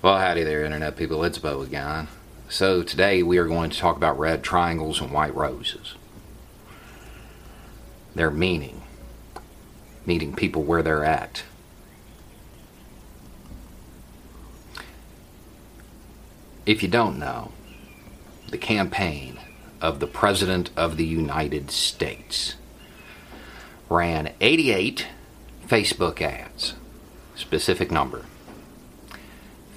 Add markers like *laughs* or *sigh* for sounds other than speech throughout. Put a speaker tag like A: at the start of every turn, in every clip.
A: Well, howdy there, Internet people. It's Beau again. So, today we are going to talk about red triangles and white roses. Their meaning, meeting people where they're at. If you don't know, the campaign of the President of the United States ran 88 Facebook ads, specific number,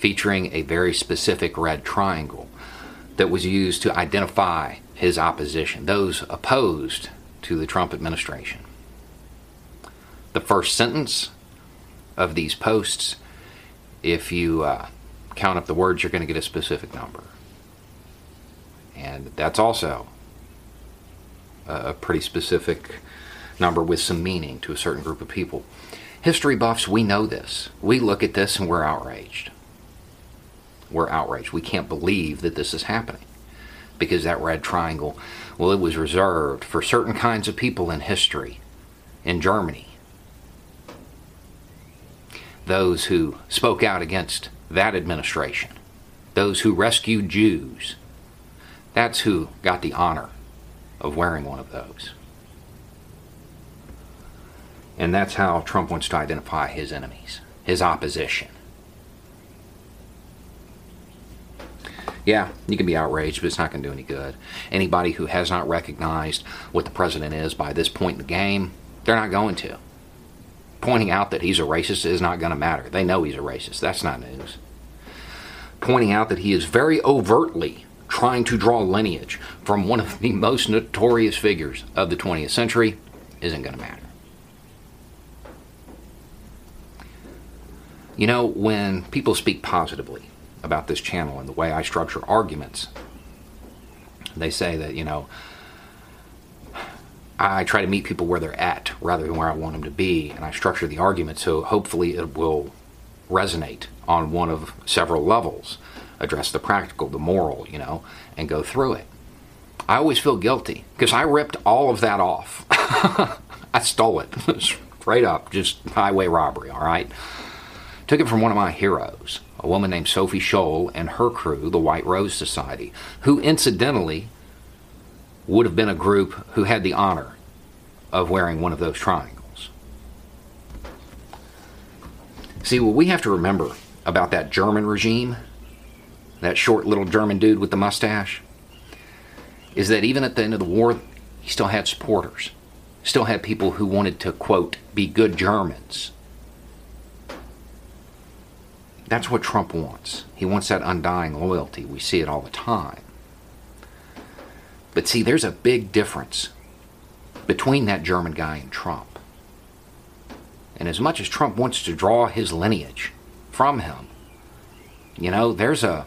A: featuring a very specific red triangle that was used to identify his opposition, those opposed to the Trump administration. The first sentence of these posts, if you uh, count up the words, you're going to get a specific number. And that's also a pretty specific number with some meaning to a certain group of people. History buffs, we know this. We look at this and we're outraged. We're outraged. We can't believe that this is happening because that red triangle, well, it was reserved for certain kinds of people in history in Germany. Those who spoke out against that administration, those who rescued Jews, that's who got the honor of wearing one of those. And that's how Trump wants to identify his enemies, his opposition. Yeah, you can be outraged, but it's not going to do any good. Anybody who has not recognized what the president is by this point in the game, they're not going to. Pointing out that he's a racist is not going to matter. They know he's a racist. That's not news. Pointing out that he is very overtly trying to draw lineage from one of the most notorious figures of the 20th century isn't going to matter. You know, when people speak positively about this channel and the way I structure arguments, they say that, you know, I try to meet people where they're at rather than where I want them to be, and I structure the argument so hopefully it will resonate on one of several levels address the practical, the moral, you know, and go through it. I always feel guilty because I ripped all of that off. *laughs* I stole it *laughs* straight up, just highway robbery, all right? Took it from one of my heroes, a woman named Sophie Scholl and her crew, the White Rose Society, who incidentally would have been a group who had the honor of wearing one of those triangles. See, what we have to remember about that German regime that short little German dude with the mustache, is that even at the end of the war, he still had supporters, still had people who wanted to, quote, be good Germans. That's what Trump wants. He wants that undying loyalty. We see it all the time. But see, there's a big difference between that German guy and Trump. And as much as Trump wants to draw his lineage from him, you know, there's a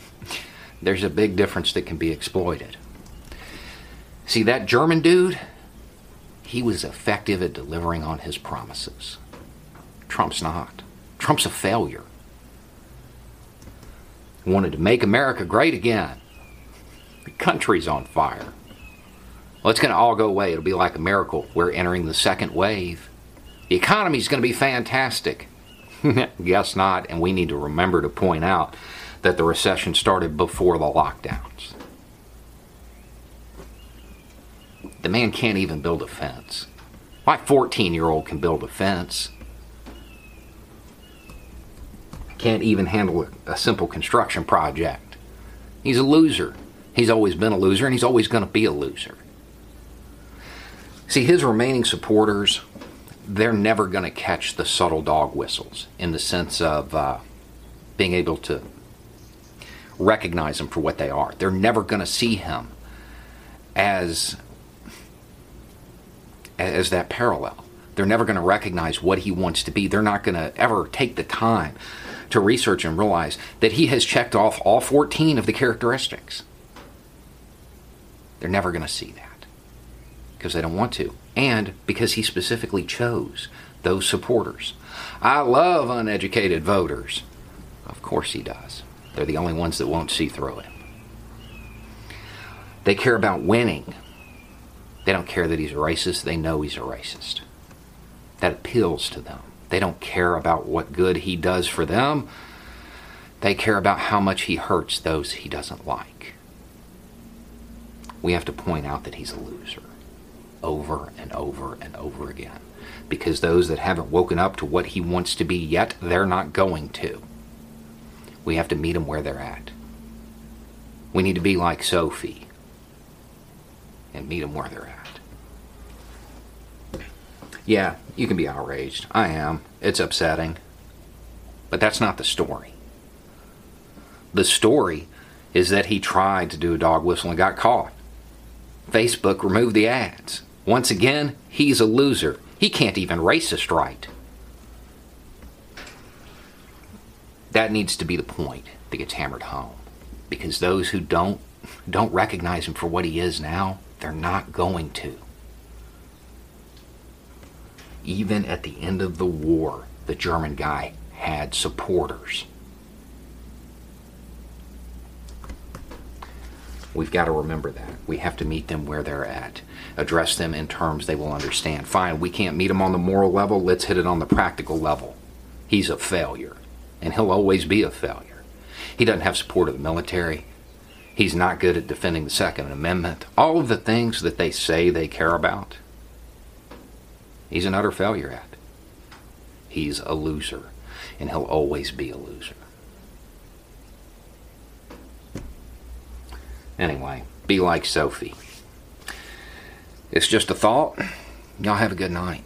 A: *laughs* there's a big difference that can be exploited. See, that German dude, he was effective at delivering on his promises. Trump's not. Trump's a failure. Wanted to make America great again. The country's on fire. Well, it's going to all go away. It'll be like a miracle. We're entering the second wave. The economy's going to be fantastic. *laughs* Guess not, and we need to remember to point out that the recession started before the lockdowns. The man can't even build a fence. My 14 year old can build a fence. Can't even handle a, simple construction project. He's a loser. He's always been a loser, and he's always going to be a loser. See, his remaining supporters, they're never going to catch the subtle dog whistles in the sense of uh, being able to recognize them for what they are. They're never going to see him as as that parallel. They're never going to recognize what he wants to be. They're not going to ever take the time to research and realize that he has checked off all 14 of the characteristics. They're never going to see that because they don't want to, and because he specifically chose those supporters. I love uneducated voters. Of course he does. They're the only ones that won't see through him. They care about winning. They don't care that he's a racist. They know he's a racist. That appeals to them. They don't care about what good he does for them. They care about how much he hurts those he doesn't like. We have to point out that he's a loser over and over and over again. Because those that haven't woken up to what he wants to be yet, they're not going to. We have to meet them where they're at. We need to be like Sophie and meet them where they're at. Yeah, you can be outraged. I am. It's upsetting. But that's not the story. The story is that he tried to do a dog whistle and got caught. Facebook removed the ads. Once again, he's a loser. He can't even racist right. That needs to be the point that gets hammered home. Because those who don't don't recognize him for what he is now, they're not going to. Even at the end of the war, the German guy had supporters. We've got to remember that. We have to meet them where they're at, address them in terms they will understand. Fine, we can't meet them on the moral level, let's hit it on the practical level. He's a failure, and he'll always be a failure. He doesn't have support of the military. He's not good at defending the Second Amendment. All of the things that they say they care about, he's an utter failure at. He's a loser, and he'll always be a loser. Anyway, be like Sophie. It's just a thought. Y'all have a good night.